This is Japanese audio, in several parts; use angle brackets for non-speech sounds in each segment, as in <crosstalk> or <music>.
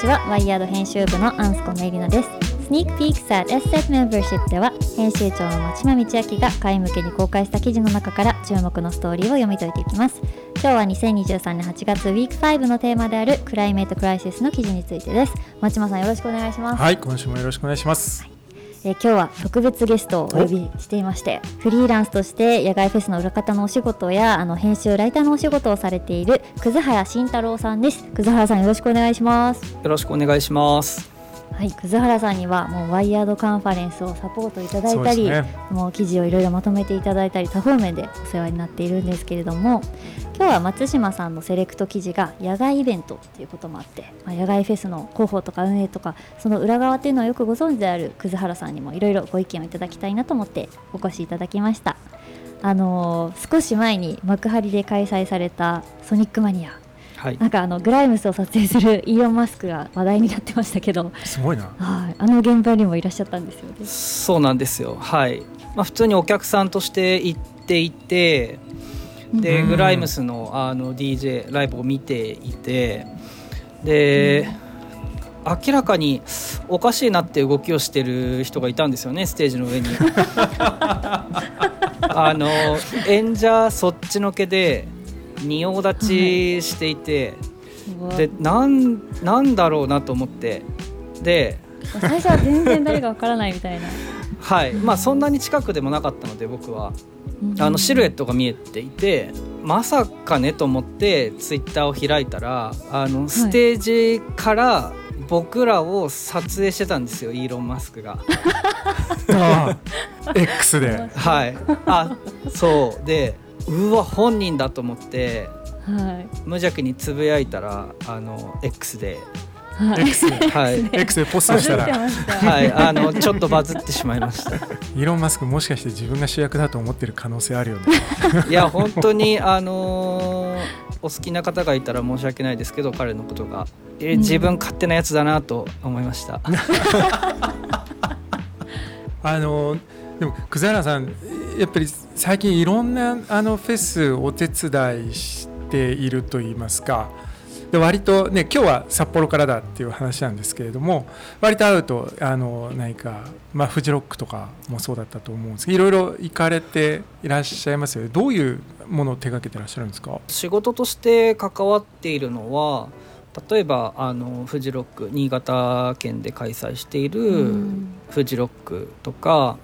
ちはワイヤード編集部のアンスコメイリナです。スニークピークサー SF メンバーシップでは編集長の町間道明が会員向けに公開した記事の中から注目のストーリーを読み解いていきます。今日は2023年8月ウィーク5のテーマであるクライメートクライシスの記事についてです。町間さんよろしくお願いします。はい今週もよろしくお願いします、はいえー、今日は特別ゲストをお呼びしていましてフリーランスとして野外フェスの裏方のお仕事やあの編集ライターのお仕事をされている葛原慎太郎さんです。葛原さんよろしくお願いします。よろしくお願いします。はい、葛原さんにはもうワイヤードカンファレンスをサポートいただいたり、ね、もう記事をいろいろまとめていただいたり多方面でお世話になっているんですけれども今日は松島さんのセレクト記事が野外イベントということもあって、まあ、野外フェスの広報とか運営とかその裏側っていうのをよくご存知である葛原さんにもいろいろご意見をいただきたいなと思ってお越しいただきました。あのー、少し前に幕張で開催されたソニックマニアはい、なんかあのグライムスを撮影するイーロン・マスクが話題になってましたけど。すごいな、はい、あの現場にもいらっしゃったんですよね。そうなんですよ。はい、まあ、普通にお客さんとして行っていてで、グライムスのあの DJ ライブを見ていてで、うん、明らかにおかしいなって動きをしてる人がいたんですよねステージの上に。<laughs> あの演者そっちのけで仁王立ちしていて、はい、でなんなんだろうなと思って。で最初は全然誰かわからないみたいな。はい。まあそんなに近くでもなかったので僕は、あのシルエットが見えていてまさかねと思ってツイッターを開いたらあのステージから僕らを撮影してたんですよ、イーロン・マスクが。<laughs> ああ X で。はい。あそう。でうわ本人だと思って、はい、無邪気につぶやいたらあの X で。はい、X, はい、X でポストしたら、はい、あのちょっとバズってしまいました。<laughs> イーロンマスクもしかして自分が主役だと思ってる可能性あるよね。いや本当にあのー、お好きな方がいたら申し訳ないですけど彼のことが、え自分勝手なやつだなと思いました。<laughs> あのー、でも葛原さんやっぱり最近いろんなあのフェスお手伝いしているといいますか。で割とね今日は札幌からだっていう話なんですけれども割と会うとあの何かまあフジロックとかもそうだったと思うんですけどいろいろ行かれていらっしゃいますよね。どういうものを手がけてらっしゃるんですか？仕事として関わっているのは例えばあのフジロック新潟県で開催しているフジロックとか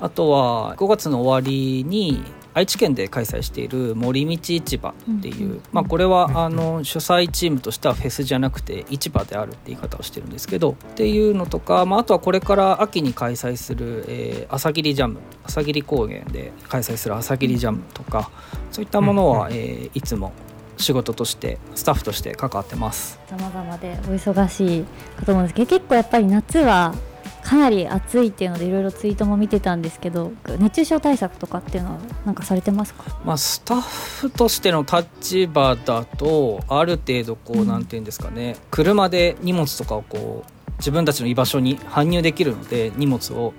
あとは5月の終わりに愛知県で開催している森道市場っていう、まあ、これはあの主催チームとしてはフェスじゃなくて市場であるって言い方をしてるんですけどっていうのとか、まあ、あとはこれから秋に開催する、えー、朝霧ジャム朝霧高原で開催する朝霧ジャムとかそういったものは、えー、いつも仕事としてスタッフとして関わってます。さまざまでお忙しいかと思うんですけど結構やっぱり夏はかなり暑いっていうのでいろいろツイートも見てたんですけど熱中症対策とかっていうのは何かされてますか、まあ、スタッフとしての立場だとある程度こう、うん、なんていうんですかね車で荷物とかをこう自分たちの居場所に搬入できるので荷物を、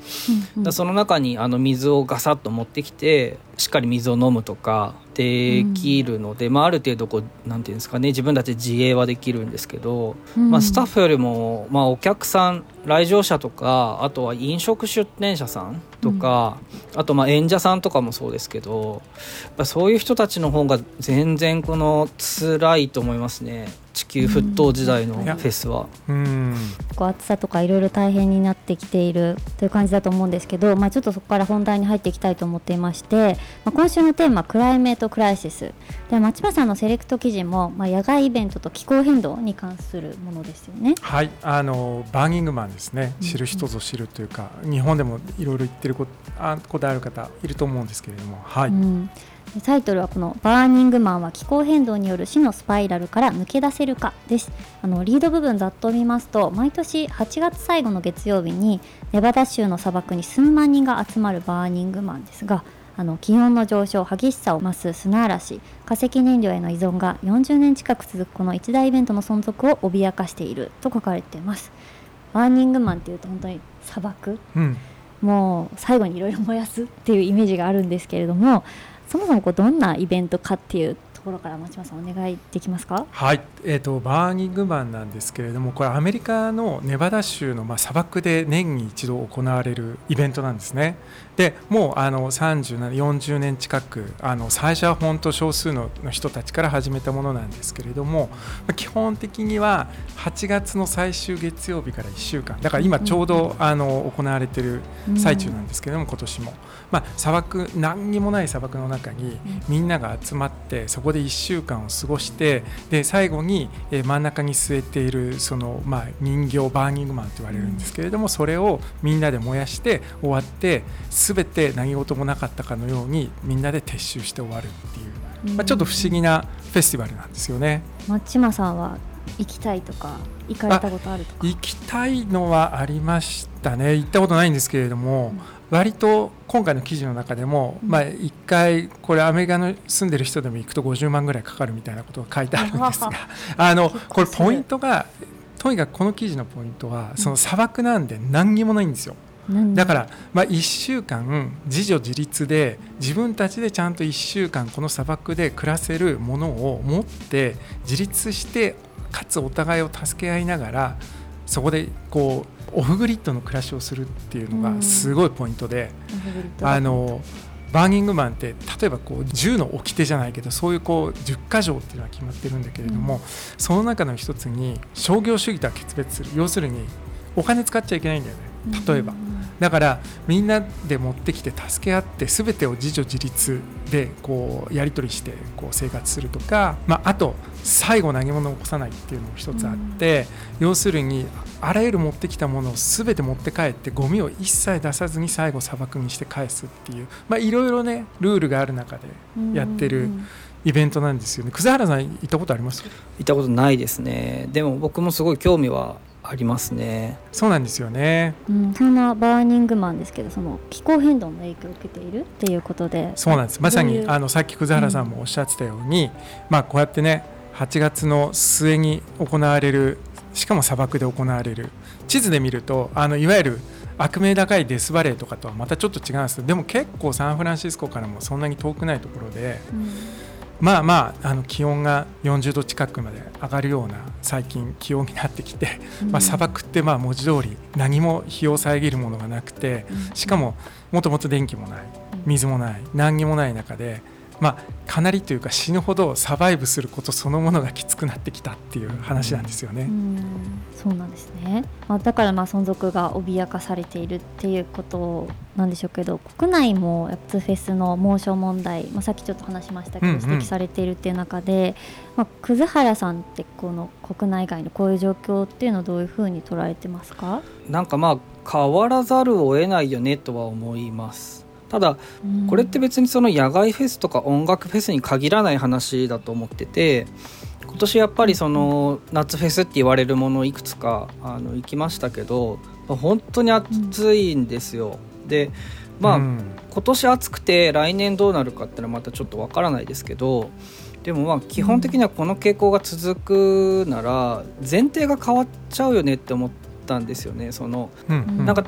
うんうん、その中にあの水をガサッと持ってきてしっかり水を飲むとかできるので、うん、まあ、ある程度こうなんていうんですかね自分たち自衛はできるんですけど、うん、まあ、スタッフよりも、まあ、お客さん来場者とかあとは飲食出店者さんとか、うん、あとまあ演者さんとかもそうですけどそういう人たちの方が全然この辛いと思いますね。地球沸騰時代のフェスは。うん、こう暑さとかいろいろ大変になってきているという感じだと思うんですけど、まあ、ちょっとそこから本題に入っていきたいと思っていまして、まあ、今週のテーマ「クライメートクライシス」で町場さんのセレクト記事も、まあ、野外イベントと気候変動に関するものですよね。はいあのバーニングマンですね。知る人ぞ知るというか、うん、日本でもいろいろ言ってることあことある方いると思うんですけれども。はい、うん。タイトルはこの「バーニングマンは気候変動による死のスパイラルから抜け出せるか」です。あのリード部分ざっと見ますと毎年8月最後の月曜日にネバダ州の砂漠に数万人が集まるバーニングマンですがあの気温の上昇激しさを増す砂嵐化石燃料への依存が40年近く続くこの一大イベントの存続を脅かしていると書かれています。バーニングマンっていうと本当に砂漠、うん、もう最後にいろいろ燃やすっていうイメージがあるんですけれどもそもそもこうどんなイベントかっていうとこころから町間さんお願いできますか？はい、えーと、バーニングマンなんですけれどもこれアメリカのネバダ州の、まあ、砂漠で年に一度行われるイベントなんですね。でもうあの30 40年近くあの最初は本当少数の人たちから始めたものなんですけれども基本的には8月の最終月曜日から1週間。だから今ちょうど、あの行われている最中なんですけれども、今年も、まあ、砂漠何にもない砂漠の中にみんなが集まってそこで1週間を過ごしてで最後に真ん中に据えているその、まあ、人形バーニングマンと言われるんですけれどもそれをみんなで燃やして終わって全て何事もなかったかのようにみんなで撤収して終わるっていう、まあ、ちょっと不思議なフェスティバルなんですよね。松島さんは行きたいとか行かれたことあるとか？行きたいのはありましたね。行ったことないんですけれども、うん、割と今回の記事の中でも、うん、まあ、1回これアメリカの住んでる人でも行くと50万ぐらいかかるみたいなことが書いてあるんですが <laughs> あのこれポイントがとにかくこの記事のポイントはその砂漠なんで何にもないんですよ。だから、まあ、1週間自助自立で自分たちでちゃんと1週間この砂漠で暮らせるものを持って自立してかつお互いを助け合いながらそこでこうオフグリッドの暮らしをするっていうのがすごいポイントで、あのバーニングマンって例えばこう銃の掟じゃないけどそういうこう10か条っていうのは決まってるんだけれども、うん、その中の一つに商業主義とは決別する。要するにお金使っちゃいけないんだよね。例えば。うんだからみんなで持ってきて助け合って全てを自助自立でこうやり取りしてこう生活するとか、まあ、あと最後何物を起こさないっていうのも一つあって、うん、要するにあらゆる持ってきたものを全て持って帰ってゴミを一切出さずに最後砂漠にして返すっていういろいろねルールがある中でやってる。イベントなんですよね。葛原さん行ったことあります？行ったことないですね。でも僕もすごい興味はありますね。そうなんですよね、うん、そんなバーニングマンですけどその気候変動の影響を受けているっていうことで。そうなんです。まさにあのさっき葛原さんもおっしゃってたように、うん、まあこうやってね8月の末に行われるしかも砂漠で行われる地図で見るとあのいわゆる悪名高いデスバレーとかとはまたちょっと違うんですけどでも結構サンフランシスコからもそんなに遠くないところで、うんまあまああの気温が40度近くまで上がるような最近気温になってきて、まあ、砂漠ってまあ文字通り何も日を遮るものがなくてしかももともと電気もない水もない何にもない中でまあ、かなりというか死ぬほどサバイブすることそのものがきつくなってきたっていう話なんですよね。うそうなんですね、まあ、だからまあ存続が脅かされているっていうことなんでしょうけど国内もやツフェスの猛暑問題、まあ、さっきちょっと話しましたけど、指摘されているっていう中で、まあ、葛原さんってこの国内外のこういう状況っていうのをどういうふうに捉えてますか？なんかまあ変わらざるを得ないよねとは思います。ただこれって別にその野外フェスとか音楽フェスに限らない話だと思ってて今年やっぱりその夏フェスって言われるものいくつかあの行きましたけど本当に暑いんですよ。でまあ、今年暑くて来年どうなるかってのはまたちょっとわからないですけどでもまあ基本的にはこの傾向が続くなら前提が変わっちゃうよねって思ったんですよね。その、なんか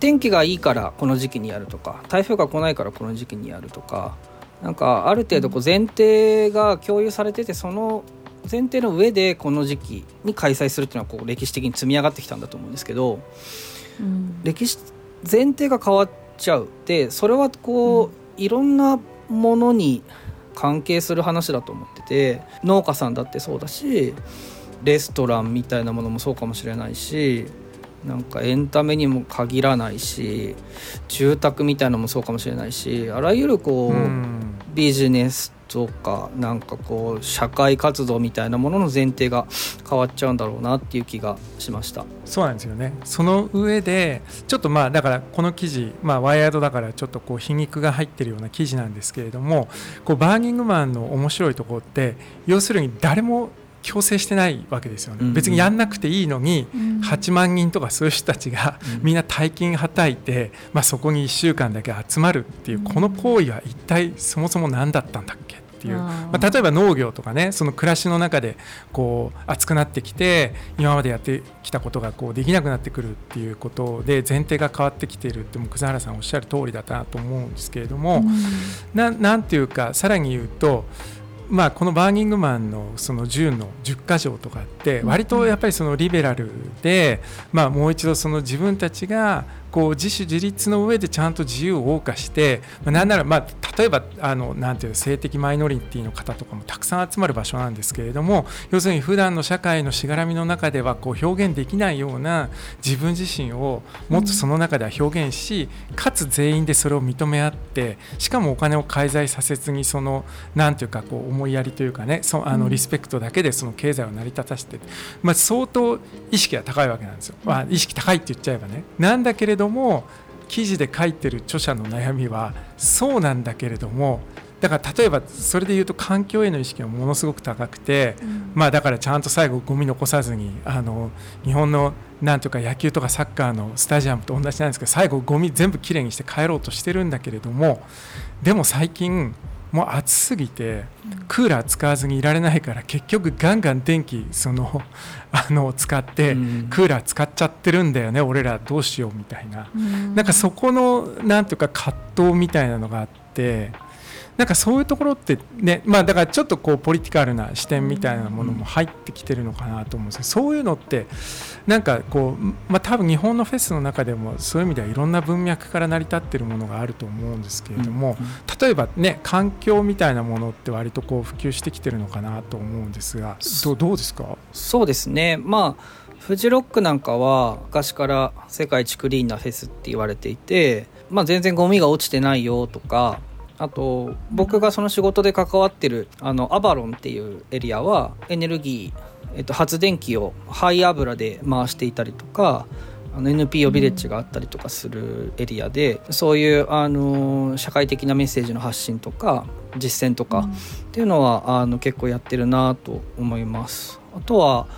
天気がいいからこの時期にやるとか台風が来ないからこの時期にやるとかなんかある程度こう前提が共有されててその前提の上でこの時期に開催するっていうのはこう歴史的に積み上がってきたんだと思うんですけど、うん、歴史前提が変わっちゃうでそれはこう、うん、いろんなものに関係する話だと思ってて農家さんだってそうだしレストランみたいなものもそうかもしれないしなんかエンタメにも限らないし住宅みたいなのもそうかもしれないしあらゆるこう、うん、ビジネスとかなんかこう社会活動みたいなものの前提が変わっちゃうんだろうなっていう気がしました。そうなんですよね。その上でちょっとまあだからこの記事まあワイヤードだからちょっとこう皮肉が入ってるような記事なんですけれどもこうバーニングマンの面白いところって要するに誰も強制してないわけですよね、うん、別にやんなくていいのに、8万人とかそういう人たちがみんな大金はたいて、まあ、そこに1週間だけ集まるっていうこの行為は一体そもそも何だったんだっけっていう、まあ、例えば農業とかねその暮らしの中でこう熱くなってきて今までやってきたことがこうできなくなってくるっていうことで前提が変わってきているっても葛原さんおっしゃる通りだったなと思うんですけれども、うん、ななんていうかさらに言うとまあ、このバーニングマンのその10の10箇条とかって割とやっぱりそのリベラルで、まあ、もう一度その自分たちがこう自主自立の上でちゃんと自由を謳歌して、まあ、なんなら、まあ、例えばあのなんていう性的マイノリティの方とかもたくさん集まる場所なんですけれども要するに普段の社会のしがらみの中ではこう表現できないような自分自身をもっとその中では表現し、かつ全員でそれを認め合ってしかもお金を介在させずにそのなんていうかこう思いやりというかねそあのリスペクトだけでその経済を成り立たせて、まあ、相当意識が高いわけなんですよ。まあ、意識高いって言っちゃえばね。なんだけれども記事で書いてる著者の悩みはそうなんだけれどもだから例えばそれで言うと環境への意識がものすごく高くて、うん、まあだからちゃんと最後ゴミ残さずにあの日本のなんとか野球とかサッカーのスタジアムと同じなんですけど最後ゴミ全部きれいにして帰ろうとしてるんだけれどもでも最近もう暑すぎてクーラー使わずにいられないから結局ガンガン電気その <laughs> あの使ってクーラー使っちゃってるんだよね、俺らどうしようみたいな、なんかそこのなんていうか葛藤みたいなのがあってなんかそういうところってねまあだからちょっとこうポリティカルな視点みたいなものも入ってきてるのかなと思うんですけどそういうのってなんかこうまあ多分日本のフェスの中でもそういう意味ではいろんな文脈から成り立ってるものがあると思うんですけれども、例えばね環境みたいなものって割とこう普及してきてるのかなと思うんですがどどうですか？そうですね。まあフジロックなんかは昔から世界一クリーンなフェスって言われていて、まあ、全然ゴミが落ちてないよとかあと僕がその仕事で関わってるあのアバロンっていうエリアはエネルギー、えっと、発電機をハイ油で回していたりとかあの NPO ビレッジがあったりとかするエリアでそういうあの社会的なメッセージの発信とか実践とかっていうのはあの結構やってるなと思います。あとは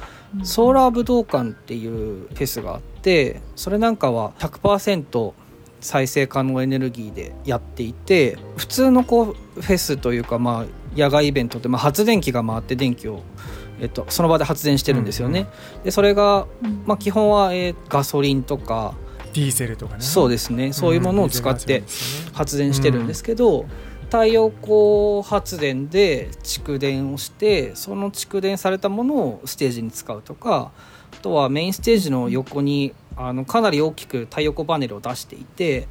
ソーラー武道館っていうフェスがあってそれなんかは100%再生可能エネルギーでやっていて普通のこうフェスというかまあ野外イベントってまあ発電機が回って電気をえっと、その場で発電してるんですよね。うんうん、でそれが、まあ、基本は、えー、ガソリンとかディーゼルとかね。そうですね。そういうものを使って発電してるんですけど、うん、太陽光発電で蓄電をしてその蓄電されたものをステージに使うとかあとはメインステージの横にあのかなり大きく太陽光パネルを出していて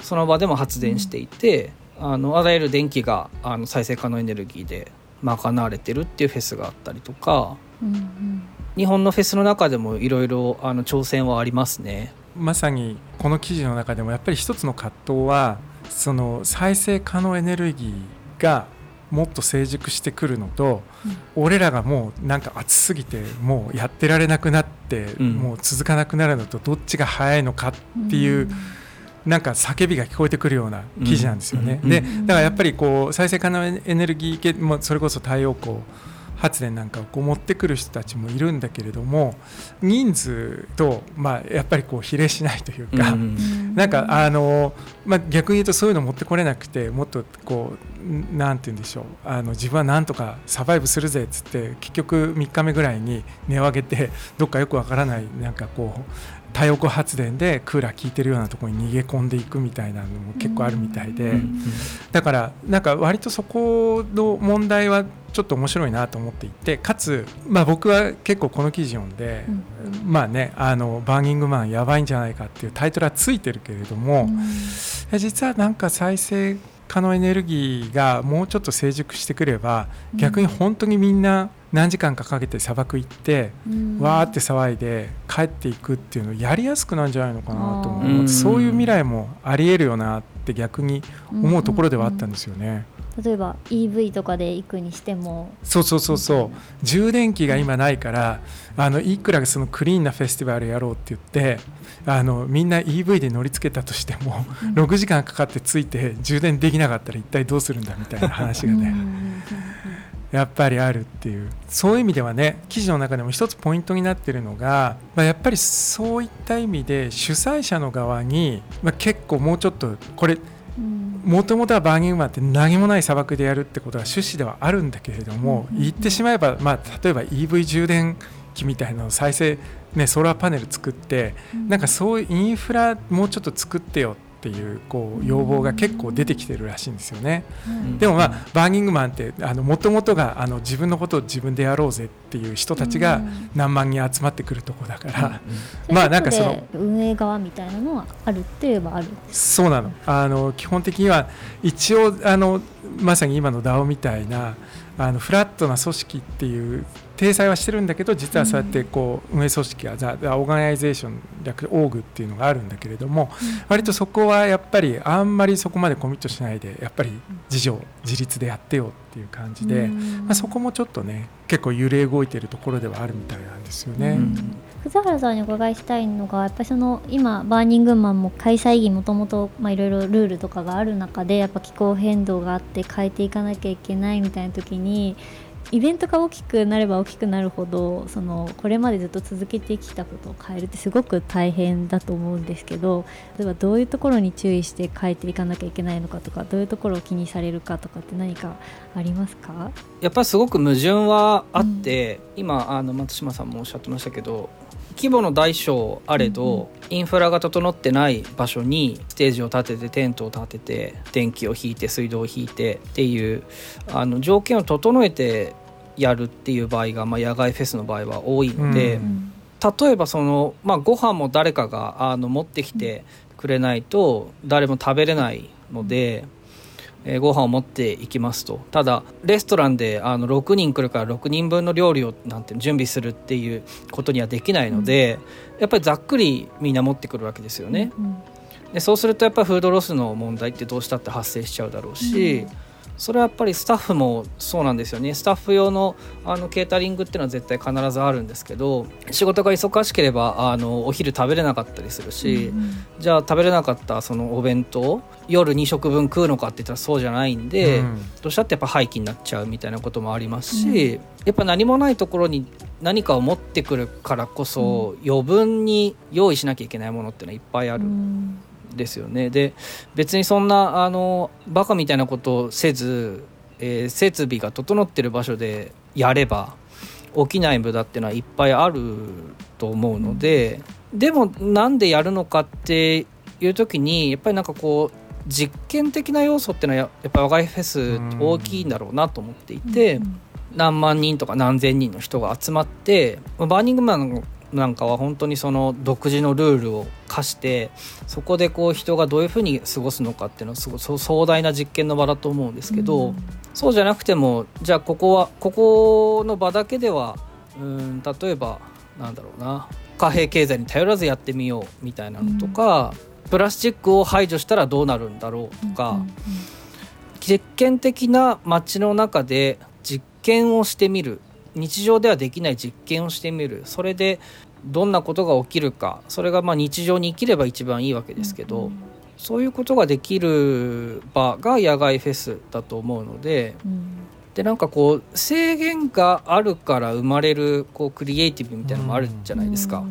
その場でも発電していて、うん、あのあらゆる電気があの再生可能エネルギーで賄われてるっていうフェスがあったりとか、うんうん、日本のフェスの中でもいろいろ挑戦はありますね。まさにこの記事の中でもやっぱり一つの葛藤はその再生可能エネルギーがもっと成熟してくるのと、うん、俺らがもうなんか暑すぎてもうやってられなくなって、うん、もう続かなくなるのとどっちが早いのかっていう、うん、なんか叫びが聞こえてくるような記事なんですよね。でだからやっぱりこう再生可能エネルギー系もそれこそ太陽光発電なんかをこう持ってくる人たちもいるんだけれども人数と、まあ、やっぱりこう比例しないというか、うん、なんかあの、まあ、逆に言うとそういうの持ってこれなくてもっとこうなんて言うんでしょう。あの自分はなんとかサバイブするぜっつって結局3日目ぐらいに値を上げてどっかよくわからないなんかこう太陽光発電でクーラー効いてるようなところに逃げ込んでいくみたいなのも結構あるみたいで、だからなんか割とそこの問題はちょっと面白いなと思っていてかつ、まあ、僕は結構この記事読んで、うん、まあねあのバーニングマンやばいんじゃないかっていうタイトルはついてるけれども、うん、実はなんか再生可能エネルギーがもうちょっと成熟してくれば逆に本当にみんな何時間かかけて砂漠行って、うん、わーって騒いで帰っていくっていうのをやりやすくなんじゃないのかなと思う。そういう未来もありえるよなって逆に思うところではあったんですよね。例えば EV とかで行くにしても。そうそうそうそう。充電器が今ないからあのいくらそのクリーンなフェスティバルやろうって言ってあのみんな EV で乗りつけたとしても、うん、6時間かかってついて充電できなかったら一体どうするんだみたいな話がねやっぱりあるっていう。そういう意味ではね記事の中でも一つポイントになってるのが、まあ、やっぱりそういった意味で主催者の側に、まあ、結構もうちょっとこれもともとはバーニングマンって何もない砂漠でやるってことが趣旨ではあるんだけれども、言ってしまえば、まあ、例えば EV 充電器みたいなのを再生、ね、ソーラーパネル作って、なんかそういうインフラもうちょっと作ってよっっていうこう要望が結構出てきてるらしいんですよね。でもまあバーニングマンってもともとがあの自分のことを自分でやろうぜっていう人たちが何万人集まってくるとこだから、<laughs> まあなんかその運営側みたいなのはあるって言えばある。そうなの。あの基本的には一応あのまさに今の DAO みたいなあのフラットな組織っていう体裁はしてるんだけど実はそうやってこう運営組織が The Organization 略 Org っていうのがあるんだけれども割とそこはやっぱりあんまりそこまでコミットしないでやっぱり自助自立でやってよっていう感じで、まあ、そこもちょっとね結構揺れ動いてるところではあるみたいなんですよね。葛原さんにお伺いしたいのがやっぱりその今バーニングマンも開催意義もともといろいろルールとかがある中でやっぱ気候変動があって変えていかなきゃいけないみたいな時にイベントが大きくなれば大きくなるほどそのこれまでずっと続けてきたことを変えるってすごく大変だと思うんですけど例えばどういうところに注意して変えていかなきゃいけないのかとかどういうところを気にされるかとかって何かありますか？やっぱりすごく矛盾はあって、うん、今あの松島さんもおっしゃってましたけど規模の大小あれど、インフラが整ってない場所にステージを立ててテントを立てて電気を引いて水道を引いてっていうあの条件を整えてやるっていう場合が、まあ、野外フェスの場合は多いので、うん、例えばその、まあ、ご飯も誰かがあの持ってきてくれないと誰も食べれないので。えー、ご飯を持っていきますと。ただレストランであの6人来るから6人分の料理をなんて準備するっていうことにはできないので、うん、やっぱりざっくりみんな持ってくるわけですよね。うん、でそうするとやっぱりフードロスの問題ってどうしたって発生しちゃうだろうし、うんそれはやっぱりスタッフもそうなんですよね。スタッフ用のあのケータリングっていうのは絶対必ずあるんですけど仕事が忙しければあのお昼食べれなかったりするし、うん、じゃあ食べれなかったそのお弁当夜2食分食うのかって言ったらそうじゃないんで、うん、どうしたってやっぱ廃棄になっちゃうみたいなこともありますし、うん、やっぱ何もないところに何かを持ってくるからこそ、余分に用意しなきゃいけないものっていうのはいっぱいある。ですよねで別にそんなあのバカみたいなことをせず、えー、設備が整ってる場所でやれば起きない無駄っていうのはいっぱいあると思うのででもなんでやるのかっていう時にやっぱりなんかこう実験的な要素っていうのはやっぱり若いフェス大きいんだろうなと思っていて。何万人とか何千人の人が集まってバーニングマンなんかは本当にその独自のルールを課してそこでこう人がどういうふうに過ごすのかっていうのはすごい壮大な実験の場だと思うんですけど、うん、そうじゃなくてもじゃあここはここの場だけではうん例えばなんだろうな貨幣経済に頼らずやってみようみたいなのとか、うん、プラスチックを排除したらどうなるんだろうとか、うんうんうん、実験的な街の中で実験をしてみる日常ではできない実験をしてみる。それでどんなことが起きるか。それがまあ日常に生きれば一番いいわけですけど、うん、そういうことができる場が野外フェスだと思うので、うん、でなんかこう制限があるから生まれるこうクリエイティブみたいなのもあるじゃないですか。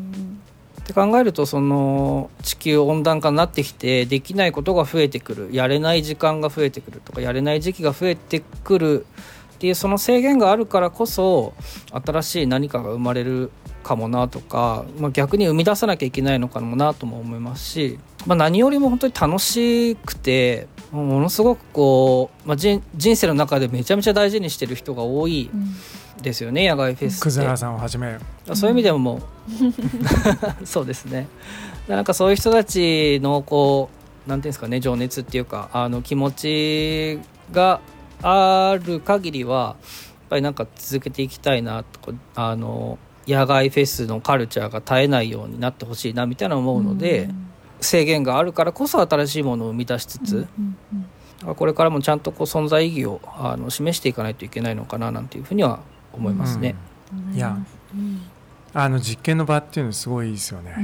って考えるとその地球温暖化になってきてできないことが増えてくる。やれない時間が増えてくるとかやれない時期が増えてくるっていうその制限があるからこそ新しい何かが生まれるかもなとか、まあ、逆に生み出さなきゃいけないのかもなとも思いますし、まあ、何よりも本当に楽しくてものすごくこう、まあ、人生の中でめちゃめちゃ大事にしてる人が多いですよね、うん、野外フェスって。さんをはじめ。そういう意味でももう <laughs> そうですね。なんかそういう人たちのこうなんていうんですかね情熱っていうかあの気持ちがある限りはやっぱりなんか続けていきたいなとあの野外フェスのカルチャーが絶えないようになってほしいなみたいな思うので、うん、制限があるからこそ新しいものを生み出しつつ、うんうん、これからもちゃんとこう存在意義をあの示していかないといけないのかななんていうふうには思いますね。いや。あの実験の場っていうのすごいですよね。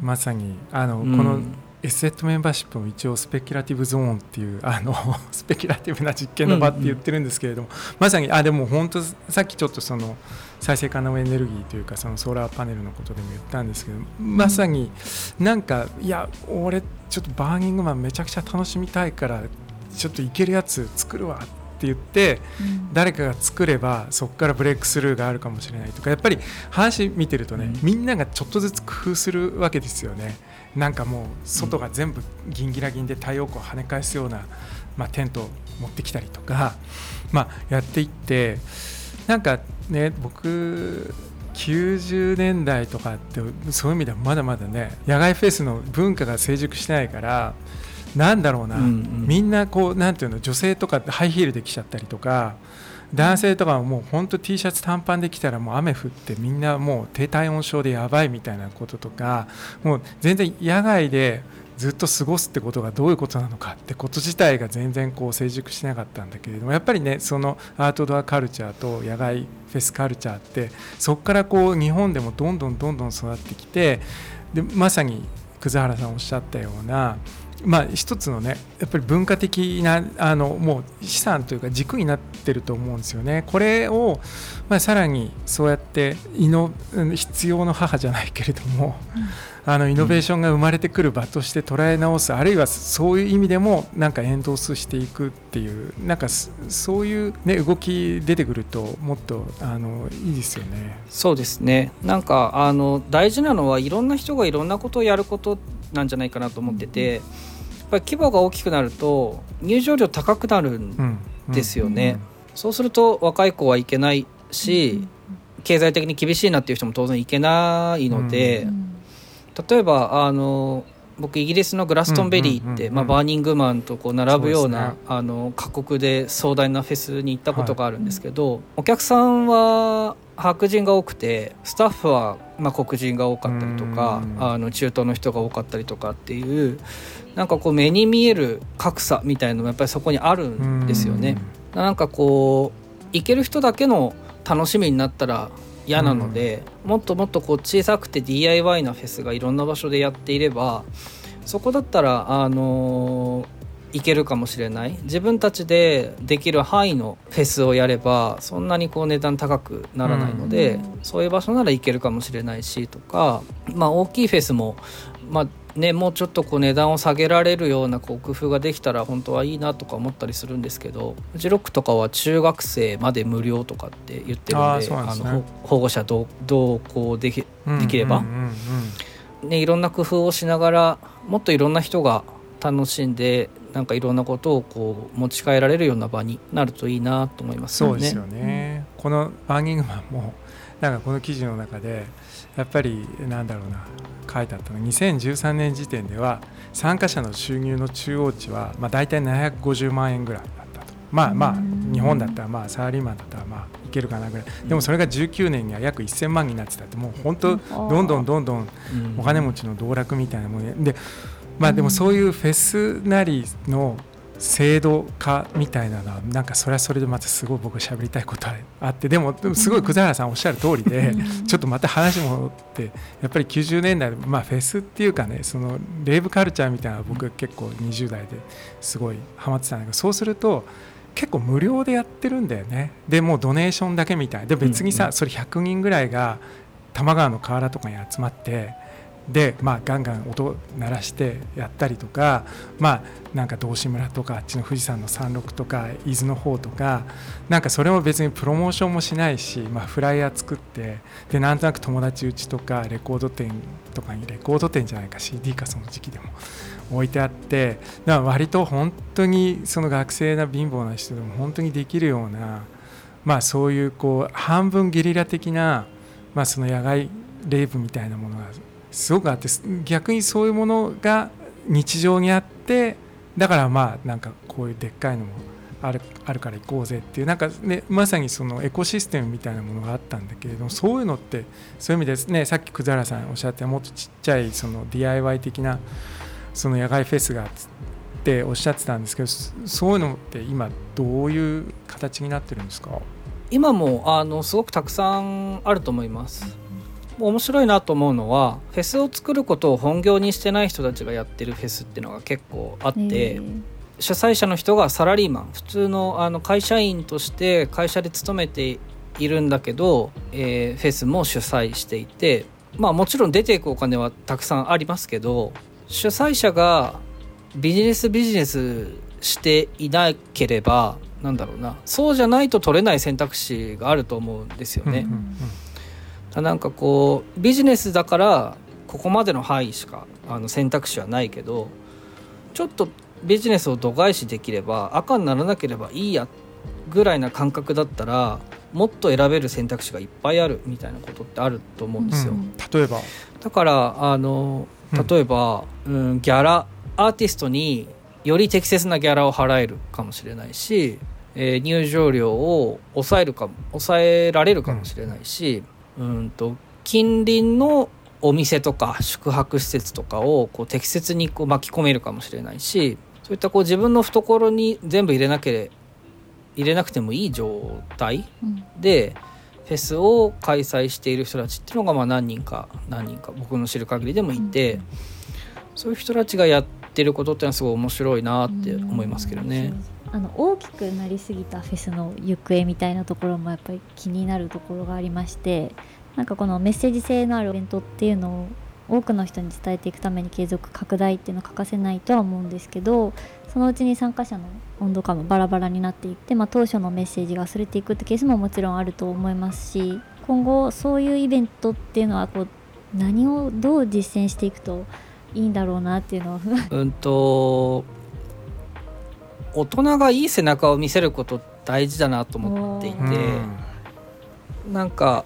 まさに。あの、この S セットメンバーシップも一応スペキュラティブゾーンっていうあの <laughs> スペキュラティブな実験の場って言ってるんですけれども、うんうん、まさにあでも本当さっきちょっとその再生可能エネルギーというかそのソーラーパネルのことでも言ったんですけどまさになんかいや俺ちょっとバーニングマンめちゃくちゃ楽しみたいからちょっといけるやつ作るわって言って、誰かが作ればそこからブレイクスルーがあるかもしれないとかやっぱり話見てるとね、みんながちょっとずつ工夫するわけですよね。なんかもう外が全部ギンギラギンで太陽光を跳ね返すような、まあ、テントを持ってきたりとか、まあ、やっていってなんかね僕90年代とかってそういう意味ではまだまだね野外フェスの文化が成熟してないからなんだろうな、うんうん、みんなこうなんていうの女性とかハイヒールで来ちゃったりとか男性とかももう本当 T シャツ短パンで来たらもう雨降ってみんなもう低体温症でやばいみたいなこととかもう全然野外でずっと過ごすってことがどういうことなのかってこと自体が全然こう成熟しなかったんだけれどもやっぱりねそのアートドアカルチャーと野外フェスカルチャーってそこからこう日本でもどんどんどんどん育ってきてでまさに葛原さんおっしゃったようなまあ、一つのねやっぱり文化的なあのもう資産というか軸になってると思うんですよね。これを、まあ、さらにそうやってイノ必要の母じゃないけれども、うん、あのイノベーションが生まれてくる場として捉え直す、あるいはそういう意味でもなんかエンドースしていくっていうなんかそういう、ね、動き出てくるともっとあのいいですよね。そうですねなんかあの大事なのはいろんな人がいろんなことをやることなんじゃないかなと思ってて。うんぱり規模が大きくなると入場料高くなるんですよね、そうすると若い子はいけないし、経済的に厳しいなっていう人も当然いけないので、例えばあの僕イギリスのグラストンベリーって、まあ、バーニングマンとこう並ぶような、ね、あの過酷で壮大なフェスに行ったことがあるんですけど、はい、お客さんは白人が多くてスタッフはまあ黒人が多かったりとかあの中東の人が多かったりとかっていうなんかこう目に見える格差みたいなのもやっぱりそこにあるんですよね。なんかこう行ける人だけの楽しみになったら嫌なので、もっともっとこう小さくて DIY なフェスがいろんな場所でやっていればそこだったらあのいけるかもしれない。自分たちでできる範囲のフェスをやればそんなにこう値段高くならないので、うん、そういう場所ならいけるかもしれないしとか、まあ、大きいフェスも、まあ、ね、もうちょっとこう値段を下げられるようなこう工夫ができたら本当はいいなとか思ったりするんですけどフジロックとかは中学生まで無料とかって言ってるんで、ね、あの保護者同行できできれば、ね、いろんな工夫をしながらもっといろんな人が楽しんでなんかいろんなことをこう持ち帰られるような場になるといいなと思います、ね、そうですよね、うん、このバーニングマンもなんかこの記事の中でやっぱりなんだろうな書いてあったの2013年時点では参加者の収入の中央値は、まあ、大体750万円ぐらいだったと。まあまあ日本だったらまあサラリーマンだったらまあいけるかなぐらい。でもそれが19年には約1000万になってたってもう本当どんどんどんどんお金持ちの道楽みたいなものでまあでもそういうフェスなりの制度化みたいなのはなんかそれはそれでまたすごい僕喋りたいことあってでもすごい葛原さんおっしゃる通りで <laughs> ちょっとまた話戻ってやっぱり90年代まあフェスっていうかねそのレイブカルチャーみたいな僕結構20代ですごいハマってたんだけどそうすると結構無料でやってるんだよね。でもうドネーションだけみたい。で別にさそれ100人ぐらいが多摩川の河原とかに集まってで、まあ、ガンガン音鳴らしてやったりとか、まあ、なんか道志村とかあっちの富士山の山麓とか伊豆の方とかなんかそれも別にプロモーションもしないし、まあ、フライヤー作ってでなんとなく友達うちとかレコード店とかにレコード店じゃないか CD かその時期でも置いてあってだから割と本当にその学生な貧乏な人でも本当にできるような、まあ、そういうこう半分ゲリラ的な、まあ、その野外レイブみたいなものがすごくあって逆にそういうものが日常にあってだからまあなんかこういうでっかいのもあるあるから行こうぜっていうなんか、ね、まさにそのエコシステムみたいなものがあったんだけれどもそういうのってそういう意味でねさっき葛原さんおっしゃってもっとちっちゃいその DIY 的なその野外フェスがっておっしゃってたんですけどそういうのって今どういう形になってるんですか？今もあのすごくたくさんあると思います。面白いなと思うのはフェスを作ることを本業にしてない人たちがやってるフェスっていうのが結構あって、主催者の人がサラリーマン普通のあの会社員として会社で勤めているんだけど、えー、フェスも主催していてまあもちろん出ていくお金はたくさんありますけど主催者がビジネスビジネスしていなければなんだろうなそうじゃないと取れない選択肢があると思うんですよね。うんうんうんなんかこうビジネスだからここまでの範囲しかあの選択肢はないけどちょっとビジネスを度外視できれば赤にならなければいいやぐらいな感覚だったらもっと選べる選択肢がいっぱいあるみたいなことってあると思うんですよ。うん、例えば？だからあの例えば、うん、うん、ギャラアーティストにより適切なギャラを払えるかもしれないし、えー、入場料を抑えるか抑えられるかもしれないし、うん、うんと近隣のお店とか宿泊施設とかをこう適切にこう巻き込めるかもしれないしそういったこう自分の懐に全部入れなけれ入れなくてもいい状態で、フェスを開催している人たちっていうのがまあ何人か何人か僕の知る限りでもいて、そういう人たちがやってることってのはすごい面白いなって思いますけどね。あの大きくなりすぎたフェスの行方みたいなところもやっぱり気になるところがありましてなんかこのメッセージ性のあるイベントっていうのを多くの人に伝えていくために継続拡大っていうのは欠かせないとは思うんですけどそのうちに参加者の温度感もバラバラになっていって、まあ、当初のメッセージが薄れていくってケースももちろんあると思いますし今後そういうイベントっていうのはこう何をどう実践していくといいんだろうなっていうのはうんと大人がいい背中を見せること大事だなと思っていて、なんか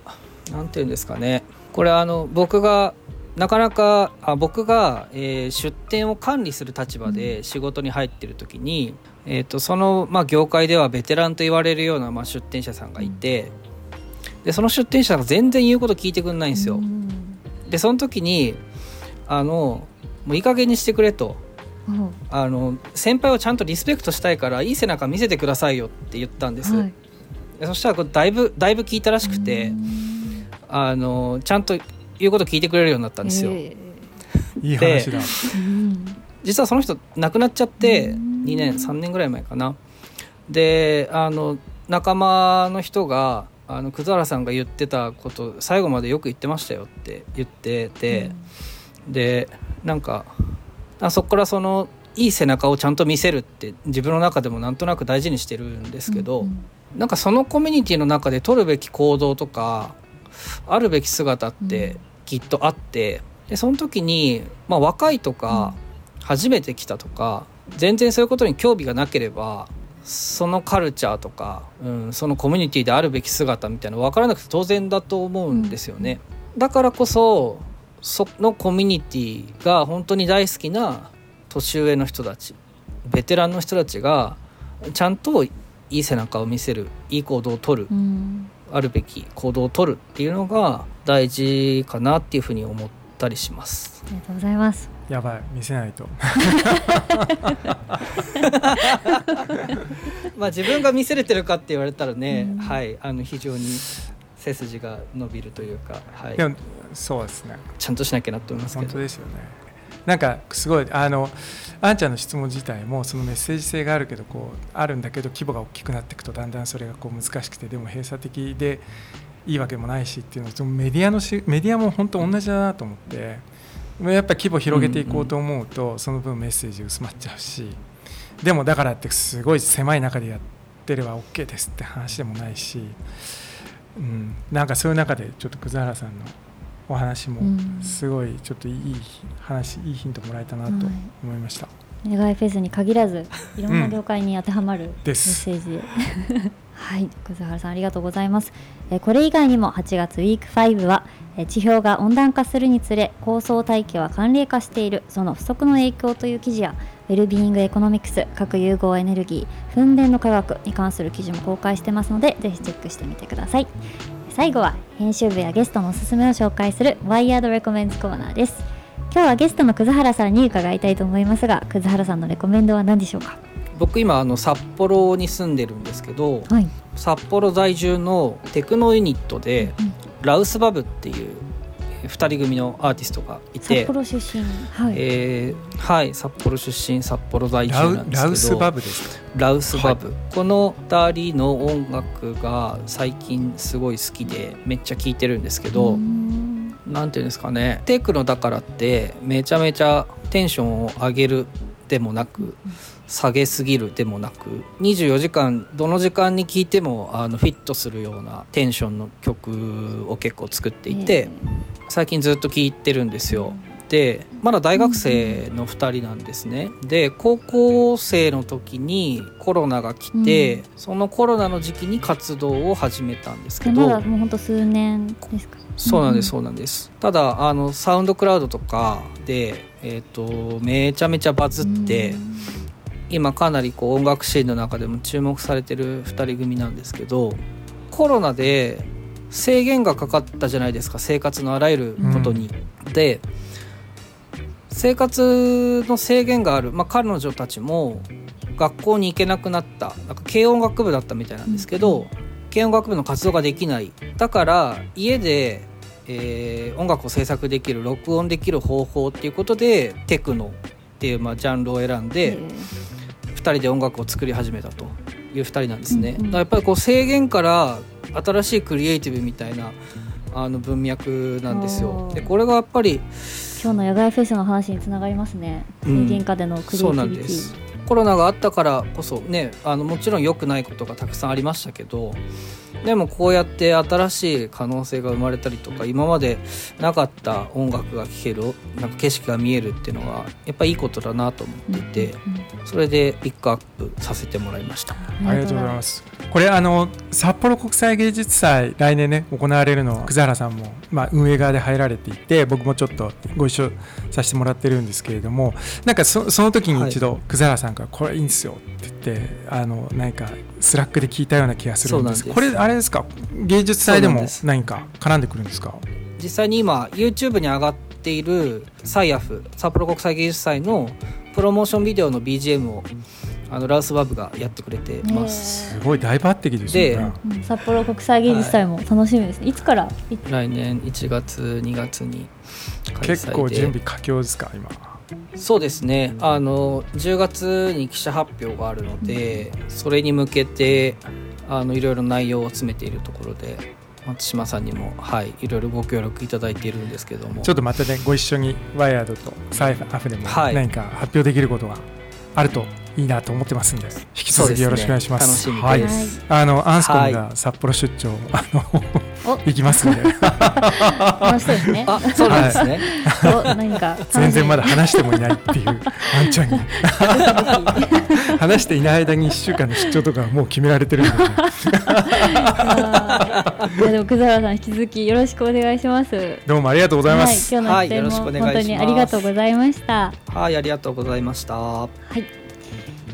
なんていうんですかね。これあの僕がなかなかあ僕が、えー、出店を管理する立場で仕事に入ってる時に、うん、えーと、その、まあ、業界ではベテランと言われるような、まあ、出店者さんがいて、でその出店者が全然言うこと聞いてくんないんですよ。うん、でその時にあのもういい加減にしてくれと。うん、あの先輩をちゃんとリスペクトしたいからいい背中見せてくださいよって言ったんです、はい、そしたらこれだいぶだいぶ聞いたらしくてあのちゃんと言うこと聞いてくれるようになったんですよ。えー、いい話だ。実はその人亡くなっちゃって2年3年ぐらい前かな。であの仲間の人があの葛原さんが言ってたこと最後までよく言ってましたよって言ってて、うん、でなんかあそこからそのいい背中をちゃんと見せるって自分の中でもなんとなく大事にしてるんですけど、うんうん、なんかそのコミュニティの中で取るべき行動とかあるべき姿ってきっとあって、でその時に、まあ、若いとか初めて来たとか全然そういうことに興味がなければそのカルチャーとか、うん、そのコミュニティであるべき姿みたいなの分からなくて当然だと思うんですよね。だからこそそのコミュニティが本当に大好きな年上の人たちベテランの人たちがちゃんといい背中を見せるいい行動をとる、うん、あるべき行動をとるっていうのが大事かなっていうふうに思ったりします。ありがとうございます。やばい見せないと。<laughs> まあ自分が見せれてるかって言われたらね、うん、はいあの非常に背筋が伸びるというか、はい、そうですね。ちゃんとしなきゃなと思いますけど。本当ですよね。なんかすごいあのあんちゃんの質問自体もそのメッセージ性があるけどこうあるんだけど規模が大きくなっていくとだんだんそれがこう難しくてでも閉鎖的でいいわけもないしっていうのそのメディアのしメディアも本当同じだなと思ってやっぱ規模広げていこうと思うと、その分メッセージ薄まっちゃうしでもだからってすごい狭い中でやってれば OK ですって話でもないし、うん、なんかそういう中でちょっと葛原さんのお話もすごいちょっといい話、いいヒントもらえたなと思いました。野外フェスに限らずいろんな業界に当てはまるメッセージ、<laughs> はい。葛原さんありがとうございます、えこれ以外にも8月 Week 5は、え地表が温暖化するにつれ高層大気は寒冷化している。その不測の影響という記事や Wellbeing Economics 核融合エネルギー噴電の科学に関する記事も公開してますのでぜひチェックしてみてください。最後は編集部やゲストのおすすめを紹介するワイヤードレコメンズコーナーです。今日はゲストの葛原さんに伺いたいと思いますが葛原さんのレコメンドは何でしょうか？僕今あの札幌に住んでるんですけど、はい、札幌在住のテクノユニットで、うん、ラウスバブっていう2人組のアーティストがいて札幌出身はい、えー、はい札幌出身札幌在住なんですけどラウスバブですラウスバブ、はい、この2人の音楽が最近すごい好きでめっちゃ聴いてるんですけどなんていうんですかね。テクノだからってめちゃめちゃテンションを上げるでもなく、下げすぎるでもなく24時間どの時間に聴いてもあのフィットするようなテンションの曲を結構作っていて、最近ずっと聞いてるんですよ。でまだ大学生の2人なんですね。で高校生の時にコロナが来て、うん、そのコロナの時期に活動を始めたんですけどまだもうほんと数年ですか？そうなんですそうなんです。ただあのサウンドクラウドとかで、えーと、めちゃめちゃバズって。今かなりこう音楽シーンの中でも注目されてる2人組なんですけどコロナで制限がかかったじゃないですか生活のあらゆることに。うん、で生活の制限がある、まあ、彼女たちも学校に行けなくなったなんか軽音楽部だったみたいなんですけど、うん、軽音楽部の活動ができない。だから家で、えー、音楽を制作できる録音できる方法っていうことでテクノっていう、まあ、ジャンルを選んで、2人で音楽を作り始めたという2人なんですね。うんうん、やっぱりこう制限から新しいクリエイティブみたいなあの文脈なんですよ。でこれがやっぱり今日の野外フェスの話につながりますね。制限下でのクリエイティビティ、うん、そうなんです。コロナがあったからこそねあのもちろん良くないことがたくさんありましたけどでもこうやって新しい可能性が生まれたりとか今までなかった音楽が聴けるなんか景色が見えるっていうのはやっぱいいことだなと思っていて、それでピックアップさせてもらいました。ありがとうございます。これあの札幌国際芸術祭来年ね行われるの葛原さんも、まあ、運営側で入られていて僕もちょっとご一緒させてもらってるんですけれどもなんかそその時に一度葛原さんから「これいいんですよ」って言ってあの何か Slack で聞いたような気がするんです。これあれですか？芸術祭でも何か絡んでくるんですか？実際に今 YouTube に上がっている SIAF 札幌国際芸術祭のプロモーションビデオの BGM をあの LAUSBUB がやってくれてます。すごい大抜擢ですね。で、札幌国際芸術祭も楽しみですね。はい、いつから？来年1月2月に結構準備佳境ですか今。そうですね。あの10月に記者発表があるので、それに向けてあのいろいろ内容を詰めているところで松島さんにも、はい、いろいろご協力いただいているんですけどもちょっとまたねご一緒にワイヤードとサイフアフでも何か発表できることがあるといいなと思ってますんで引き続きよろしくお願いします。すね、はい、あのアンスコムが札幌出張、あの行きますので。楽しそうですね。あ、そうなんですね。何か全然まだ話してもいないっていうワンちゃんに <laughs> 話していない間に一週間の出張とかもう決められてるんで。でも久原さん引き続きよろしくお願いします。どうもありがとうございます。はい、今日の出演も本当にありがとうございました。はい、ありがとうございました。はい。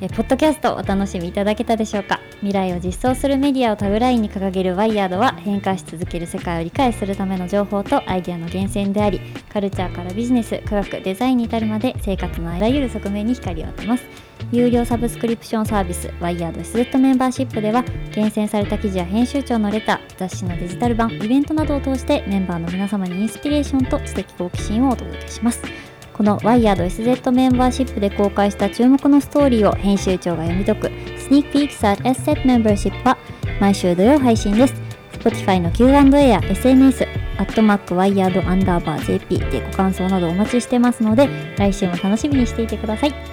えポッドキャストお楽しみいただけたでしょうか？未来を実装するメディアをタグラインに掲げるワイヤードは変化し続ける世界を理解するための情報とアイデアの源泉でありカルチャーからビジネス科学デザインに至るまで生活のあらゆる側面に光を当てます。有料サブスクリプションサービスワイヤード SZ メンバーシップでは厳選された記事や編集長のレター雑誌のデジタル版イベントなどを通してメンバーの皆様にインスピレーションと知的好奇心をお届けします。このワイヤード SZ メンバーシップで公開した注目のストーリーを編集長が読み解く。Sneak Peeks at SZ メンバーシップは毎週土曜配信です。Spotify の Q&A や SNS アットマックワイヤードアンダーバー JP でご感想などお待ちしてますので来週も楽しみにしていてください。